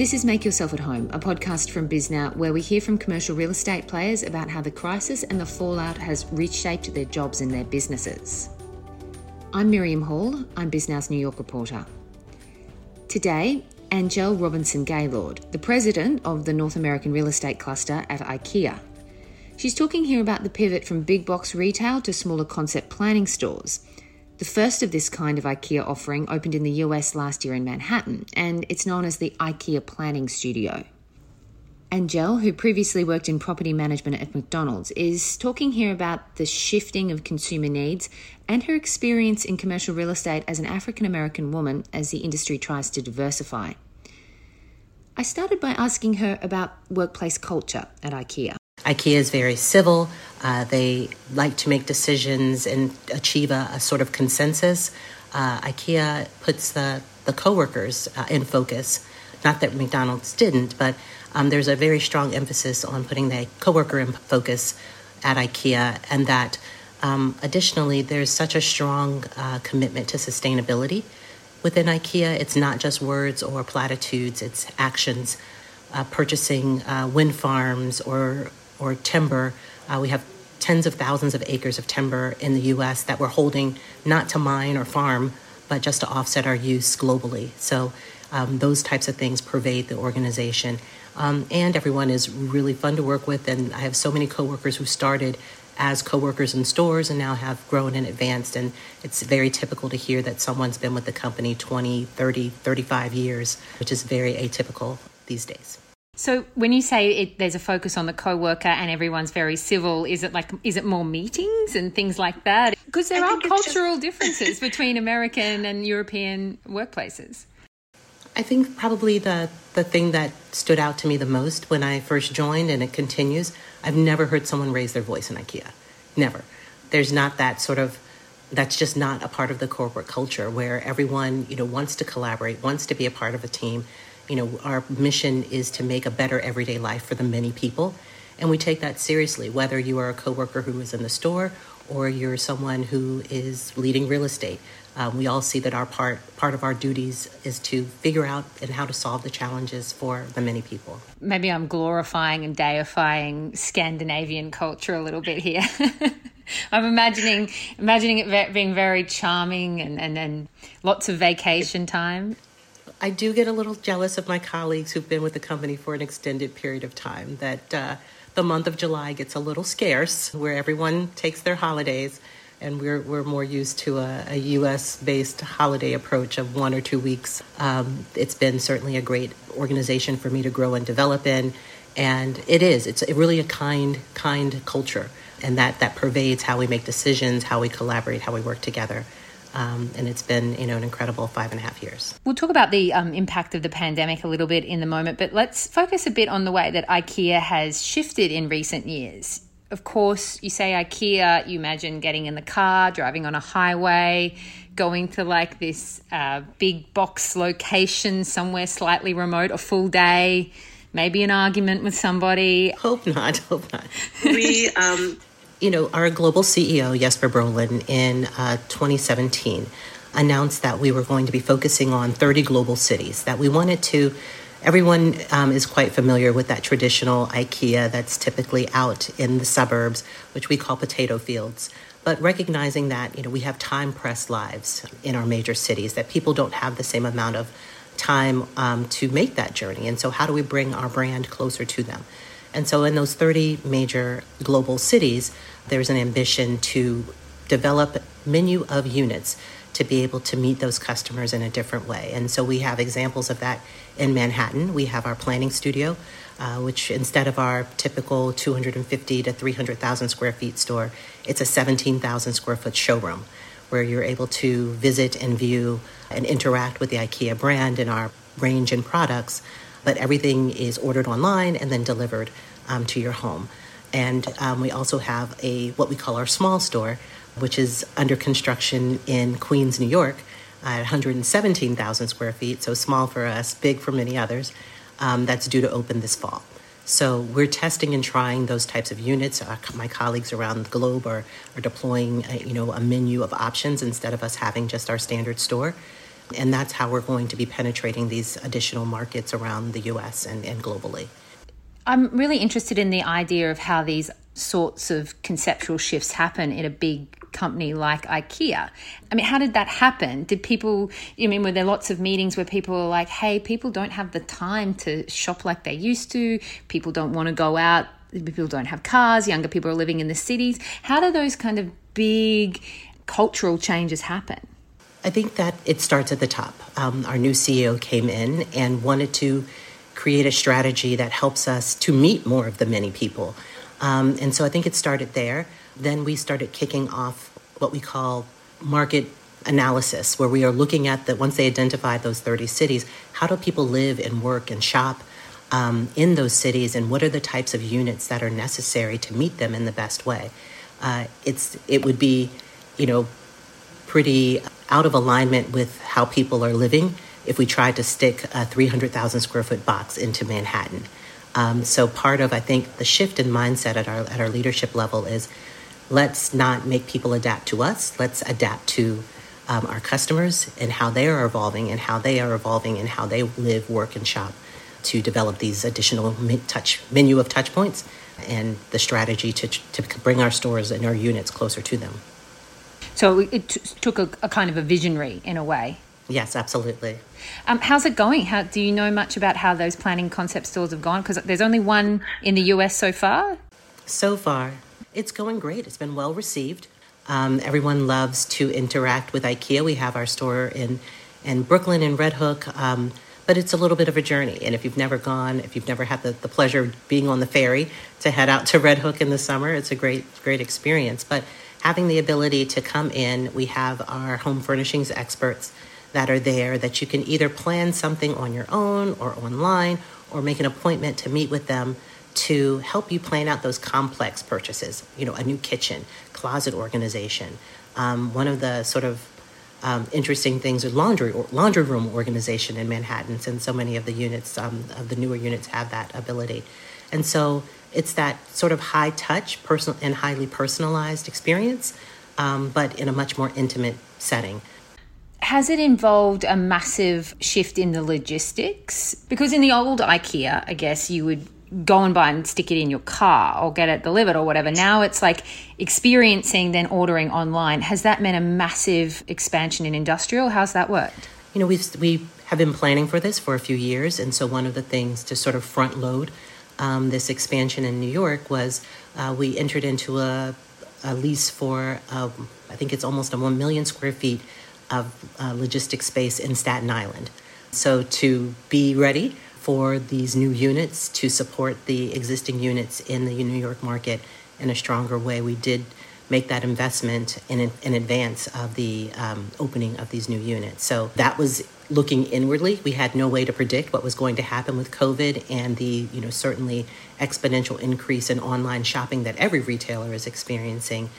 This is Make Yourself at Home, a podcast from Bisnow where we hear from commercial real estate players about how the crisis and the fallout has reshaped their jobs and their businesses. I'm Miriam Hall, I'm Bisnow's New York reporter. Today, Angel Robinson Gaylord, the president of the North American real estate cluster at IKEA. She's talking here about the pivot from big box retail to smaller concept planning stores the first of this kind of IKEA offering opened in the US last year in Manhattan, and it's known as the IKEA Planning Studio. Angel, who previously worked in property management at McDonald's, is talking here about the shifting of consumer needs and her experience in commercial real estate as an African American woman as the industry tries to diversify. I started by asking her about workplace culture at IKEA. IKEA is very civil. Uh, they like to make decisions and achieve a, a sort of consensus. Uh, IKEA puts the, the coworkers uh, in focus. Not that McDonald's didn't, but um, there's a very strong emphasis on putting the coworker in focus at IKEA, and that um, additionally, there's such a strong uh, commitment to sustainability within IKEA. It's not just words or platitudes; it's actions. Uh, purchasing uh, wind farms or or timber. Uh, we have tens of thousands of acres of timber in the US that we're holding not to mine or farm, but just to offset our use globally. So um, those types of things pervade the organization. Um, and everyone is really fun to work with. And I have so many coworkers who started as coworkers in stores and now have grown and advanced. And it's very typical to hear that someone's been with the company 20, 30, 35 years, which is very atypical these days. So when you say it, there's a focus on the co-worker and everyone's very civil, is it like is it more meetings and things like that? Because there I are cultural just... differences between American and European workplaces. I think probably the the thing that stood out to me the most when I first joined, and it continues. I've never heard someone raise their voice in IKEA. Never. There's not that sort of that's just not a part of the corporate culture where everyone you know wants to collaborate, wants to be a part of a team you know, our mission is to make a better everyday life for the many people. And we take that seriously, whether you are a coworker who is in the store or you're someone who is leading real estate. Um, we all see that our part part of our duties is to figure out and how to solve the challenges for the many people. Maybe I'm glorifying and deifying Scandinavian culture a little bit here. I'm imagining imagining it being very charming and, and, and lots of vacation time. I do get a little jealous of my colleagues who've been with the company for an extended period of time that uh, the month of July gets a little scarce where everyone takes their holidays and we're, we're more used to a, a US based holiday approach of one or two weeks. Um, it's been certainly a great organization for me to grow and develop in. And it is, it's really a kind, kind culture. And that, that pervades how we make decisions, how we collaborate, how we work together. Um, and it's been you know an incredible five and a half years. We'll talk about the um, impact of the pandemic a little bit in the moment, but let's focus a bit on the way that IKEA has shifted in recent years. Of course, you say IKEA, you imagine getting in the car, driving on a highway, going to like this uh, big box location somewhere slightly remote, a full day, maybe an argument with somebody. Hope not. Hope not. we um, you know, our global CEO, Jesper Brodin, in uh, 2017 announced that we were going to be focusing on 30 global cities, that we wanted to. Everyone um, is quite familiar with that traditional IKEA that's typically out in the suburbs, which we call potato fields. But recognizing that you know we have time pressed lives in our major cities, that people don't have the same amount of time um, to make that journey, and so how do we bring our brand closer to them? And so, in those 30 major global cities, there's an ambition to develop menu of units to be able to meet those customers in a different way. And so, we have examples of that in Manhattan. We have our planning studio, uh, which instead of our typical 250 to 300,000 square feet store, it's a 17,000 square foot showroom where you're able to visit and view and interact with the IKEA brand and our range and products but everything is ordered online and then delivered um, to your home. And um, we also have a what we call our small store, which is under construction in Queens, New York, at 117,000 square feet, so small for us, big for many others. Um, that's due to open this fall. So we're testing and trying those types of units. Uh, my colleagues around the globe are, are deploying, a, you know, a menu of options instead of us having just our standard store. And that's how we're going to be penetrating these additional markets around the US and, and globally. I'm really interested in the idea of how these sorts of conceptual shifts happen in a big company like IKEA. I mean, how did that happen? Did people, I mean, were there lots of meetings where people were like, hey, people don't have the time to shop like they used to, people don't want to go out, people don't have cars, younger people are living in the cities. How do those kind of big cultural changes happen? I think that it starts at the top. Um, our new CEO came in and wanted to create a strategy that helps us to meet more of the many people. Um, and so I think it started there. Then we started kicking off what we call market analysis, where we are looking at that once they identify those 30 cities, how do people live and work and shop um, in those cities, and what are the types of units that are necessary to meet them in the best way? Uh, it's it would be, you know, pretty out of alignment with how people are living if we tried to stick a 300,000 square foot box into Manhattan. Um, so part of I think the shift in mindset at our at our leadership level is let's not make people adapt to us. Let's adapt to um, our customers and how they are evolving and how they are evolving and how they live, work, and shop to develop these additional touch menu of touch points and the strategy to, to bring our stores and our units closer to them. So it t- took a, a, kind of a visionary in a way. Yes, absolutely. Um, how's it going? How do you know much about how those planning concept stores have gone? Because there's only one in the US so far. So far, it's going great. It's been well received. Um, everyone loves to interact with IKEA. We have our store in in Brooklyn and Red Hook, um, but it's a little bit of a journey. And if you've never gone, if you've never had the, the pleasure of being on the ferry to head out to Red Hook in the summer, it's a great great experience. But having the ability to come in, we have our home furnishings experts that are there that you can either plan something on your own or online or make an appointment to meet with them to help you plan out those complex purchases. You know, a new kitchen, closet organization. Um, one of the sort of um, interesting things is laundry or laundry room organization in Manhattan, since so many of the units um, of the newer units have that ability, and so it's that sort of high touch, personal and highly personalized experience, um, but in a much more intimate setting. Has it involved a massive shift in the logistics? Because in the old IKEA, I guess you would go and buy and stick it in your car or get it delivered or whatever. Now it's like experiencing, then ordering online. Has that meant a massive expansion in industrial? How's that worked? You know, we've, we have been planning for this for a few years. And so one of the things to sort of front load um, this expansion in New York was uh, we entered into a, a lease for, uh, I think it's almost a 1 million square feet of uh, logistic space in Staten Island. So to be ready for these new units to support the existing units in the New York market in a stronger way. We did make that investment in, in advance of the um, opening of these new units. So that was looking inwardly. We had no way to predict what was going to happen with COVID and the, you know, certainly exponential increase in online shopping that every retailer is experiencing.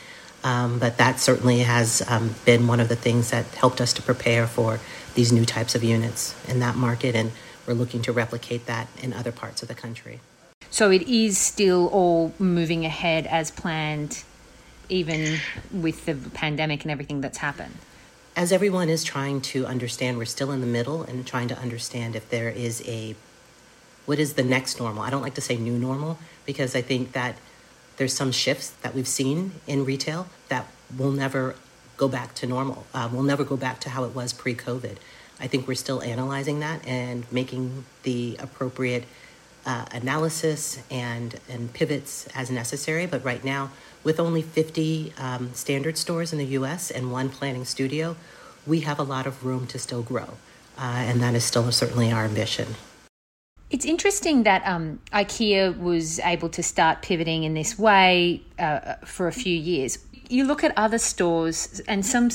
Um, but that certainly has um, been one of the things that helped us to prepare for these new types of units in that market and we're looking to replicate that in other parts of the country. So it is still all moving ahead as planned, even with the pandemic and everything that's happened. As everyone is trying to understand, we're still in the middle and trying to understand if there is a what is the next normal. I don't like to say new normal because I think that there's some shifts that we've seen in retail that will never go back to normal. Uh, we'll never go back to how it was pre COVID. I think we're still analyzing that and making the appropriate uh, analysis and, and pivots as necessary. But right now, with only 50 um, standard stores in the US and one planning studio, we have a lot of room to still grow. Uh, and that is still certainly our ambition. It's interesting that um, IKEA was able to start pivoting in this way uh, for a few years you look at other stores and some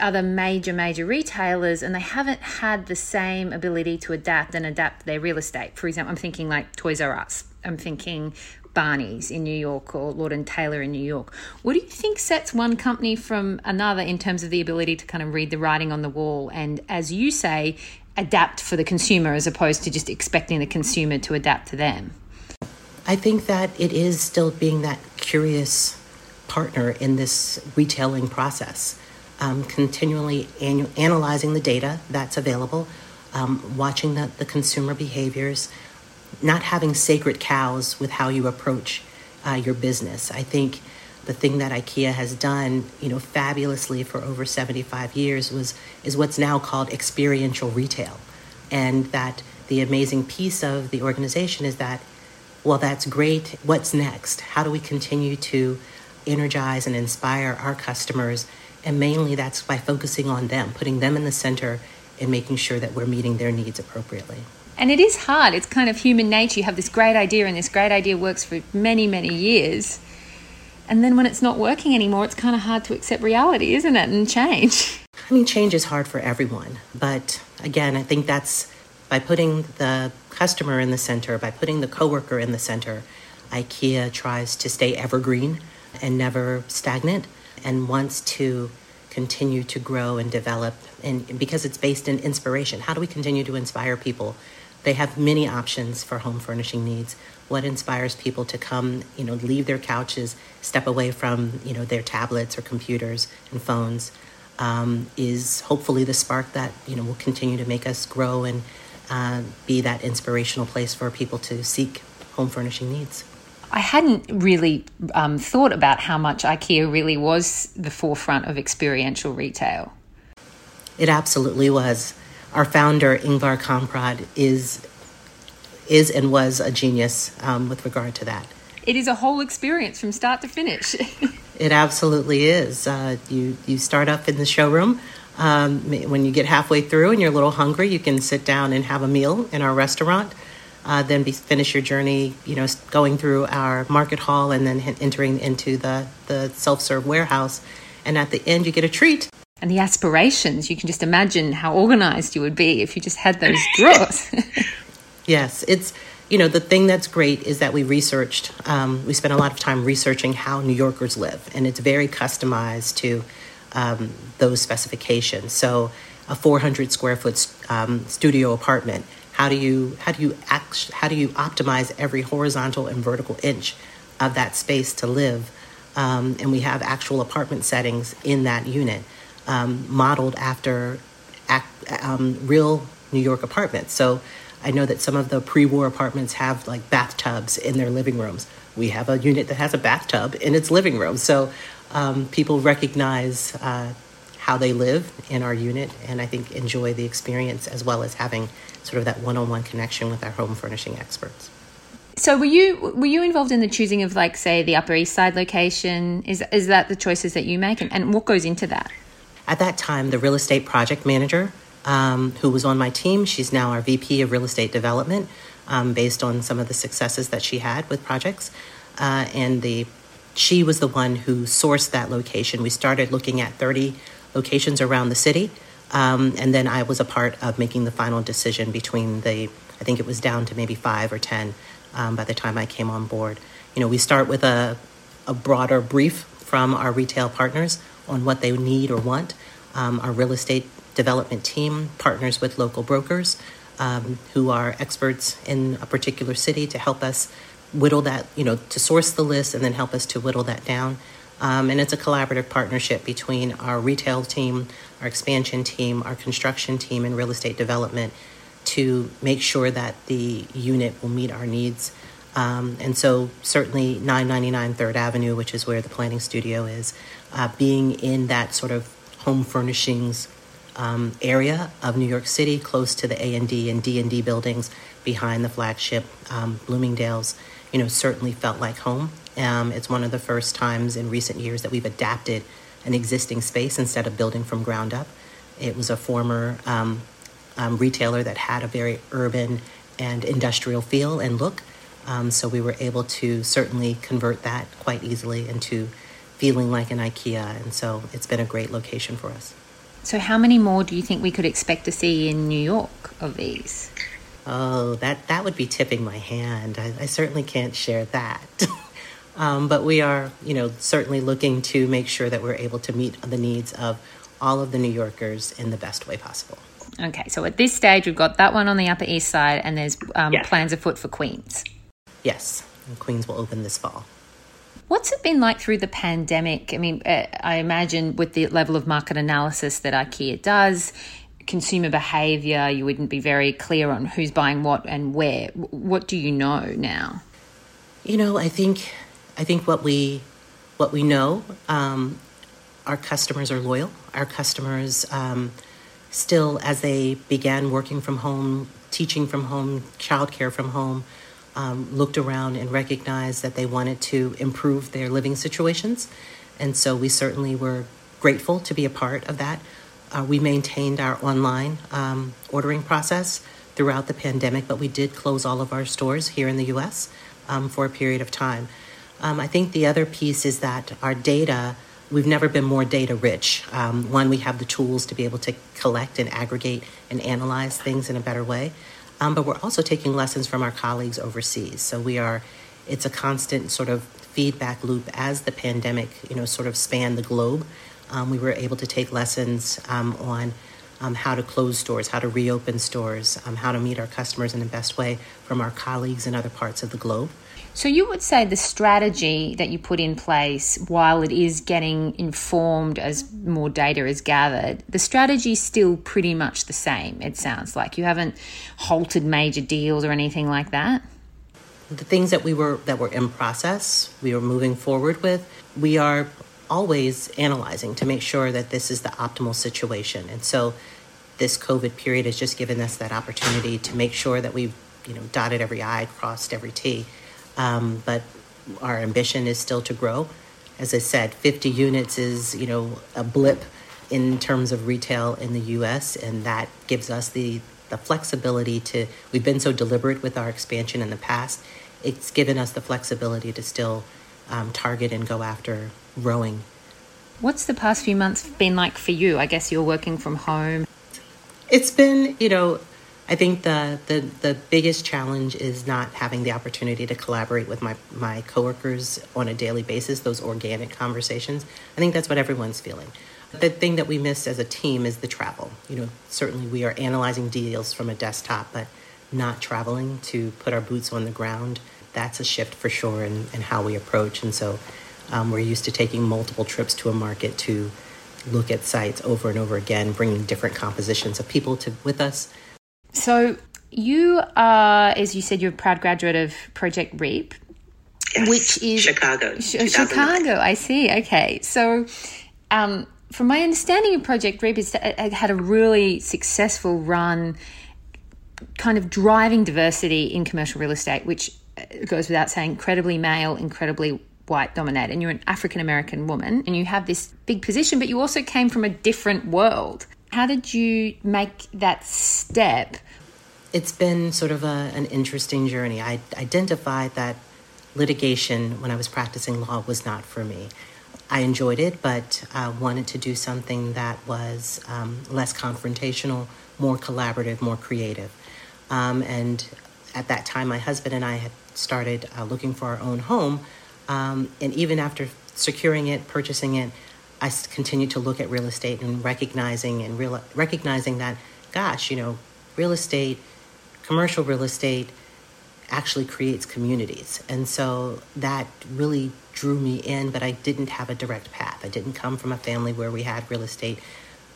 other major, major retailers, and they haven't had the same ability to adapt and adapt their real estate. For example, I'm thinking like Toys R Us. I'm thinking Barney's in New York or Lord and Taylor in New York. What do you think sets one company from another in terms of the ability to kind of read the writing on the wall and, as you say, adapt for the consumer as opposed to just expecting the consumer to adapt to them? I think that it is still being that curious partner in this retailing process. um, continually analyzing the data that's available, um, watching the, the consumer behaviors, not having sacred cows with how you approach uh, your business. I think the thing that IKEA has done, you know, fabulously for over 75 years was is what's now called experiential retail. And that the amazing piece of the organization is that well that's great, what's next? How do we continue to energize and inspire our customers? And mainly that's by focusing on them, putting them in the center and making sure that we're meeting their needs appropriately. And it is hard. It's kind of human nature. You have this great idea, and this great idea works for many, many years and then when it's not working anymore, it's kind of hard to accept reality, isn't it? And change. I mean, change is hard for everyone. But again, I think that's by putting the customer in the center, by putting the coworker in the center, IKEA tries to stay evergreen and never stagnant and wants to continue to grow and develop and because it's based in inspiration how do we continue to inspire people they have many options for home furnishing needs. What inspires people to come, you know, leave their couches, step away from, you know, their tablets or computers and phones, um, is hopefully the spark that you know will continue to make us grow and uh, be that inspirational place for people to seek home furnishing needs. I hadn't really um, thought about how much IKEA really was the forefront of experiential retail. It absolutely was our founder Ingvar Kamprad is is and was a genius um, with regard to that. It is a whole experience from start to finish. it absolutely is. Uh, you you start up in the showroom. Um, when you get halfway through and you're a little hungry, you can sit down and have a meal in our restaurant. Uh, then be, finish your journey, you know, going through our market hall and then entering into the, the self-serve warehouse. And at the end, you get a treat and the aspirations. You can just imagine how organized you would be if you just had those drawers. yes, it's you know the thing that's great is that we researched. Um, we spent a lot of time researching how New Yorkers live, and it's very customized to um, those specifications. So, a 400 square foot um, studio apartment. How do you how do you act, how do you optimize every horizontal and vertical inch of that space to live? Um, and we have actual apartment settings in that unit um, modeled after act, um, real New York apartments. So I know that some of the pre-war apartments have like bathtubs in their living rooms. We have a unit that has a bathtub in its living room. So um, people recognize uh, how they live in our unit, and I think enjoy the experience as well as having sort of that one-on-one connection with our home furnishing experts. So were you were you involved in the choosing of like say the Upper East Side location? Is is that the choices that you make, and, and what goes into that? At that time, the real estate project manager um, who was on my team, she's now our VP of real estate development, um, based on some of the successes that she had with projects. Uh, and the she was the one who sourced that location. We started looking at 30 locations around the city, um, and then I was a part of making the final decision between the. I think it was down to maybe five or ten um, by the time I came on board. You know, we start with a a broader brief from our retail partners on what they need or want. Um, our real estate development team partners with local brokers um, who are experts in a particular city to help us whittle that, you know, to source the list and then help us to whittle that down. Um, and it's a collaborative partnership between our retail team, our expansion team, our construction team, and real estate development to make sure that the unit will meet our needs. Um, and so, certainly, 999 Third Avenue, which is where the planning studio is, uh, being in that sort of home furnishings um, area of New York City, close to the A and D and D and D buildings behind the flagship um, Bloomingdale's, you know, certainly felt like home. Um, it's one of the first times in recent years that we've adapted an existing space instead of building from ground up. It was a former um, um, retailer that had a very urban and industrial feel and look. Um, so we were able to certainly convert that quite easily into feeling like an IKEA. And so it's been a great location for us. So, how many more do you think we could expect to see in New York of these? Oh, that, that would be tipping my hand. I, I certainly can't share that. um, but we are, you know, certainly looking to make sure that we're able to meet the needs of all of the New Yorkers in the best way possible. Okay, so at this stage, we've got that one on the Upper East Side, and there's um, yes. plans afoot for Queens. Yes, and Queens will open this fall. What's it been like through the pandemic? I mean, uh, I imagine with the level of market analysis that IKEA does, consumer behavior, you wouldn't be very clear on who's buying what and where. What do you know now? You know, I think I think what we what we know, um, our customers are loyal. Our customers um, still, as they began working from home, teaching from home, childcare from home, um, looked around and recognized that they wanted to improve their living situations, and so we certainly were grateful to be a part of that. Uh, we maintained our online um, ordering process throughout the pandemic, but we did close all of our stores here in the US um, for a period of time. Um, I think the other piece is that our data, we've never been more data rich. Um, one, we have the tools to be able to collect and aggregate and analyze things in a better way. Um, but we're also taking lessons from our colleagues overseas. So we are, it's a constant sort of feedback loop as the pandemic, you know, sort of spanned the globe. Um, we were able to take lessons um, on um, how to close stores, how to reopen stores, um, how to meet our customers in the best way from our colleagues in other parts of the globe. So, you would say the strategy that you put in place, while it is getting informed as more data is gathered, the strategy is still pretty much the same, it sounds like. You haven't halted major deals or anything like that? The things that we were that were in process, we were moving forward with, we are always analyzing to make sure that this is the optimal situation. And so this COVID period has just given us that opportunity to make sure that we've, you know, dotted every I, crossed every T. Um, but our ambition is still to grow. As I said, 50 units is, you know, a blip in terms of retail in the U.S., and that gives us the the flexibility to. We've been so deliberate with our expansion in the past. It's given us the flexibility to still um, target and go after rowing. What's the past few months been like for you? I guess you're working from home. It's been, you know, I think the, the, the biggest challenge is not having the opportunity to collaborate with my, my coworkers on a daily basis, those organic conversations. I think that's what everyone's feeling. The thing that we miss as a team is the travel. You know, certainly we are analyzing deals from a desktop, but not traveling to put our boots on the ground. That's a shift for sure in, in how we approach. And so um, we're used to taking multiple trips to a market to look at sites over and over again, bringing different compositions of people to with us. So you are, as you said, you're a proud graduate of Project REAP, yes, which is Chicago. Chicago. I see. Okay, so. Um, from my understanding of Project REAP, is it had a really successful run, kind of driving diversity in commercial real estate, which goes without saying, incredibly male, incredibly white dominated and you're an African American woman and you have this big position, but you also came from a different world. How did you make that step? It's been sort of a, an interesting journey. I identified that litigation when I was practicing law was not for me. I enjoyed it, but I wanted to do something that was um, less confrontational, more collaborative, more creative. Um, and at that time, my husband and I had started uh, looking for our own home um, and even after securing it, purchasing it, I continued to look at real estate and recognizing and real, recognizing that, gosh, you know, real estate, commercial real estate, actually creates communities. And so that really drew me in, but I didn't have a direct path. I didn't come from a family where we had real estate.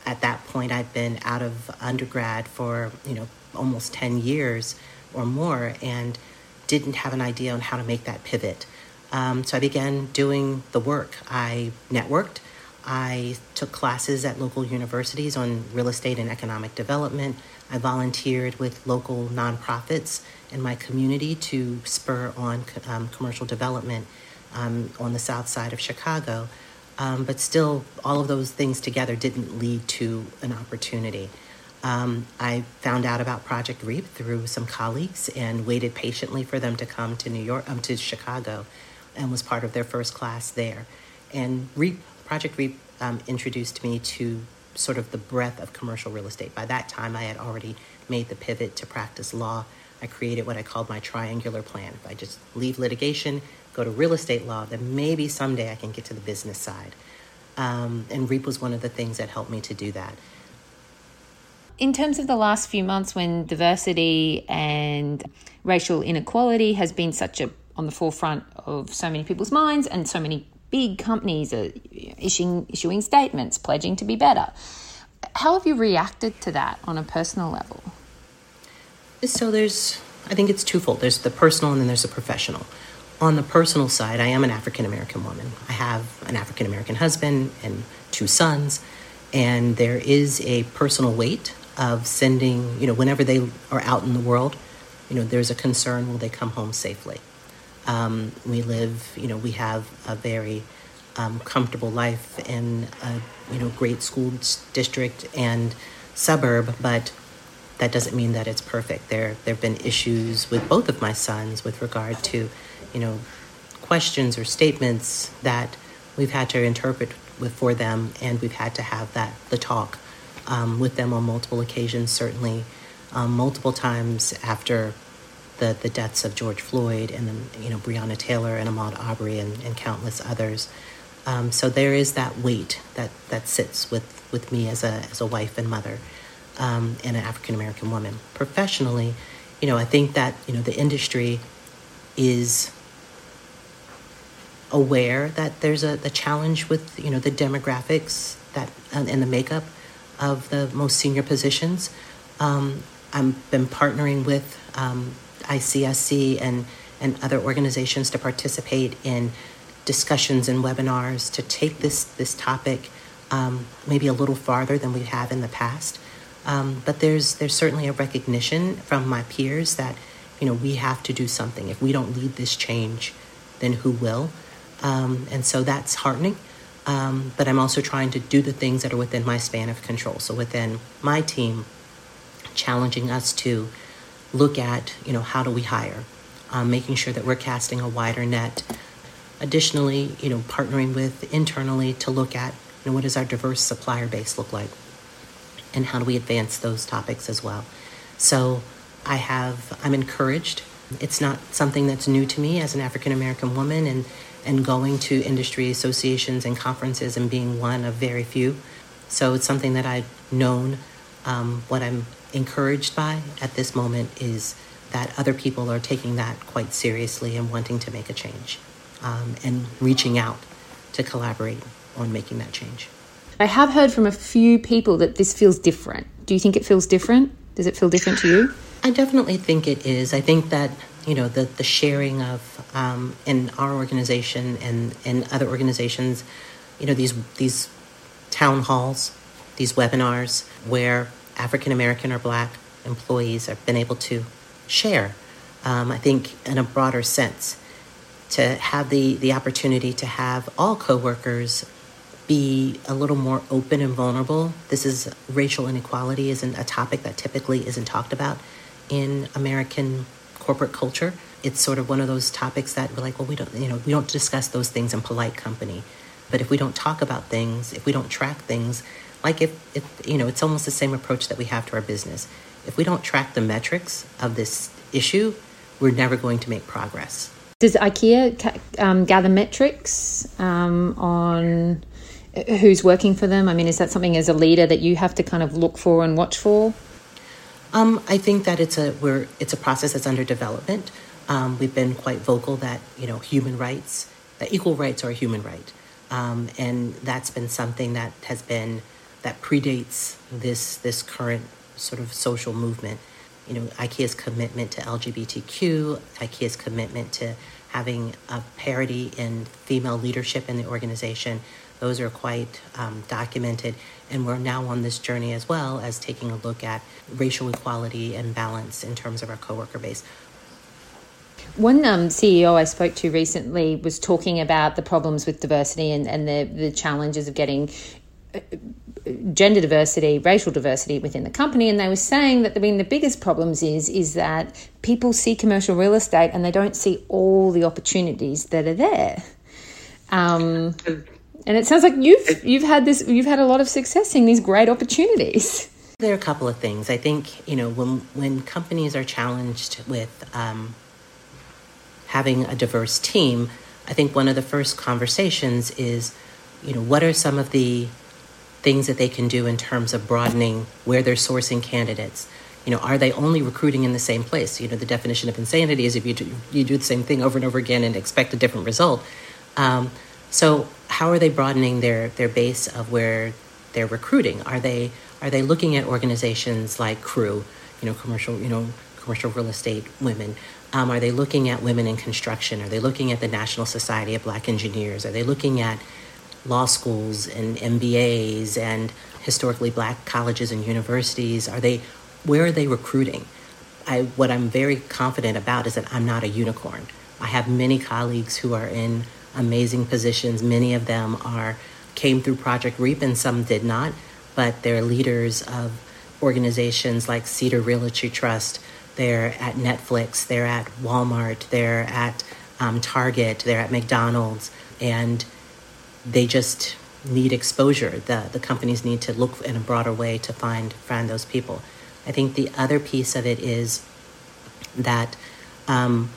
At that point, I'd been out of undergrad for, you know, almost 10 years or more and didn't have an idea on how to make that pivot. Um, so I began doing the work. I networked. I took classes at local universities on real estate and economic development. I volunteered with local nonprofits in my community to spur on um, commercial development um, on the south side of Chicago. Um, but still, all of those things together didn't lead to an opportunity. Um, I found out about Project REAP through some colleagues and waited patiently for them to come to New York, um, to Chicago and was part of their first class there. And REAP, Project REAP um, introduced me to sort of the breadth of commercial real estate. By that time, I had already made the pivot to practice law. I created what I called my triangular plan. If I just leave litigation, go to real estate law, then maybe someday I can get to the business side. Um, and REAP was one of the things that helped me to do that. In terms of the last few months when diversity and racial inequality has been such a on the forefront of so many people's minds, and so many big companies are issuing issuing statements pledging to be better. How have you reacted to that on a personal level? So there's, I think it's twofold. There's the personal and then there's the professional. On the personal side, I am an African American woman. I have an African American husband and two sons, and there is a personal weight of sending, you know, whenever they are out in the world, you know, there's a concern will they come home safely? Um, we live, you know, we have a very um, comfortable life in a, you know, great school district and suburb, but that doesn't mean that it's perfect. There, there have been issues with both of my sons with regard to, you know, questions or statements that we've had to interpret with, for them, and we've had to have that the talk um, with them on multiple occasions. Certainly, um, multiple times after the, the deaths of George Floyd and then you know Breonna Taylor and Ahmaud Arbery and, and countless others. Um, so there is that weight that, that sits with, with me as a as a wife and mother um, and an African American woman. Professionally, you know, I think that you know the industry is aware that there's a the challenge with you know the demographics that and the makeup of the most senior positions. Um, I've been partnering with um, ICSC and, and other organizations to participate in discussions and webinars to take this, this topic um, maybe a little farther than we have in the past. Um, but there's, there's certainly a recognition from my peers that you know we have to do something. If we don't lead this change, then who will? Um, and so that's heartening. Um, but I'm also trying to do the things that are within my span of control. So within my team, challenging us to look at, you know, how do we hire, um, making sure that we're casting a wider net. Additionally, you know, partnering with internally to look at, you know, what does our diverse supplier base look like, and how do we advance those topics as well. So, I have, I'm encouraged. It's not something that's new to me as an African American woman, and and going to industry associations and conferences and being one of very few. So it's something that I've known. Um, what I'm encouraged by at this moment is that other people are taking that quite seriously and wanting to make a change um, and reaching out to collaborate on making that change. I have heard from a few people that this feels different. Do you think it feels different? Does it feel different to you? I definitely think it is. I think that you know the the sharing of um, in our organization and in other organizations, you know these these town halls, these webinars where African American or Black employees have been able to share. Um, I think in a broader sense, to have the, the opportunity to have all coworkers be a little more open and vulnerable. This is racial inequality isn't a topic that typically isn't talked about in American corporate culture. It's sort of one of those topics that we're like, well, we don't, you know, we don't discuss those things in polite company. But if we don't talk about things, if we don't track things, like if, if you know, it's almost the same approach that we have to our business. If we don't track the metrics of this issue, we're never going to make progress. Does IKEA um, gather metrics um, on who's working for them? I mean, is that something as a leader that you have to kind of look for and watch for? Um, I think that it's a we're it's a process that's under development. Um, we've been quite vocal that you know human rights, that equal rights are a human right, um, and that's been something that has been that predates this this current sort of social movement. You know, IKEA's commitment to LGBTQ, IKEA's commitment to having a parity in female leadership in the organization. Those are quite um, documented, and we're now on this journey as well as taking a look at racial equality and balance in terms of our coworker base. One um, CEO I spoke to recently was talking about the problems with diversity and, and the, the challenges of getting gender diversity, racial diversity within the company, and they were saying that I mean the biggest problems is is that people see commercial real estate and they don't see all the opportunities that are there. Um, and it sounds like you've you've had this you've had a lot of success seeing these great opportunities. There are a couple of things. I think you know when when companies are challenged with um, having a diverse team, I think one of the first conversations is, you know, what are some of the things that they can do in terms of broadening where they're sourcing candidates, You know, are they only recruiting in the same place? You know, the definition of insanity is if you do, you do the same thing over and over again and expect a different result. Um, so, how are they broadening their their base of where they're recruiting? Are they are they looking at organizations like CREW, you know, commercial, you know, commercial real estate women? Um, are they looking at women in construction? Are they looking at the National Society of Black Engineers? Are they looking at law schools and MBAs and historically black colleges and universities? Are they where are they recruiting? I, what I'm very confident about is that I'm not a unicorn. I have many colleagues who are in amazing positions. Many of them are came through Project REAP and some did not, but they're leaders of organizations like Cedar Realty Trust. They're at Netflix, they're at Walmart, they're at um, Target, they're at McDonald's, and they just need exposure. The, the companies need to look in a broader way to find, find those people. I think the other piece of it is that um,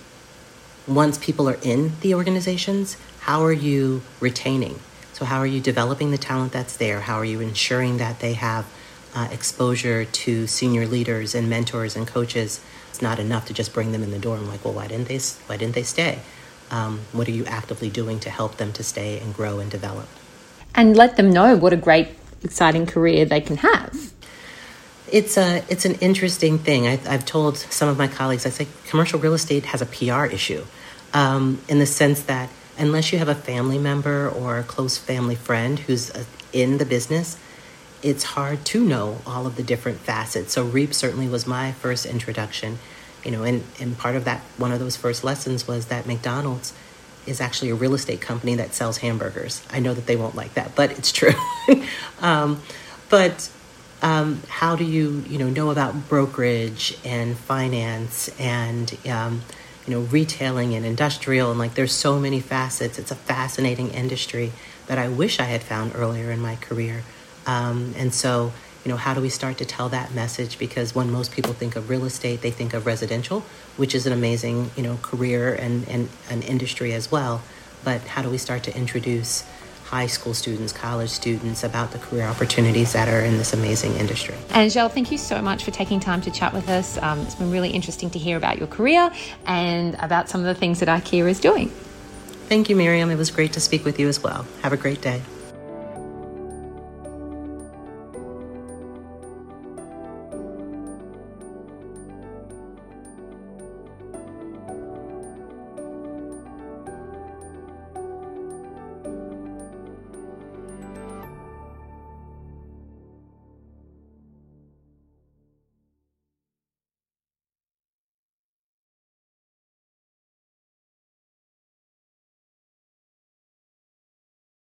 once people are in the organizations, how are you retaining? So, how are you developing the talent that's there? How are you ensuring that they have uh, exposure to senior leaders and mentors and coaches? It's not enough to just bring them in the door and like, well, why didn't they? Why didn't they stay? Um, what are you actively doing to help them to stay and grow and develop? And let them know what a great, exciting career they can have. It's a it's an interesting thing. I, have told some of my colleagues. I say commercial real estate has a PR issue, um, in the sense that unless you have a family member or a close family friend who's uh, in the business, it's hard to know all of the different facets. So REAP certainly was my first introduction, you know, and, and part of that, one of those first lessons was that McDonald's is actually a real estate company that sells hamburgers. I know that they won't like that, but it's true. um, but um, how do you, you know, know about brokerage and finance and, um, you know, retailing and industrial and like there's so many facets. It's a fascinating industry that I wish I had found earlier in my career. Um, and so, you know, how do we start to tell that message? Because when most people think of real estate, they think of residential, which is an amazing, you know, career and, and an industry as well. But how do we start to introduce high school students, college students about the career opportunities that are in this amazing industry. Angelle, thank you so much for taking time to chat with us. Um, it's been really interesting to hear about your career and about some of the things that IKEA is doing. Thank you, Miriam. It was great to speak with you as well. Have a great day.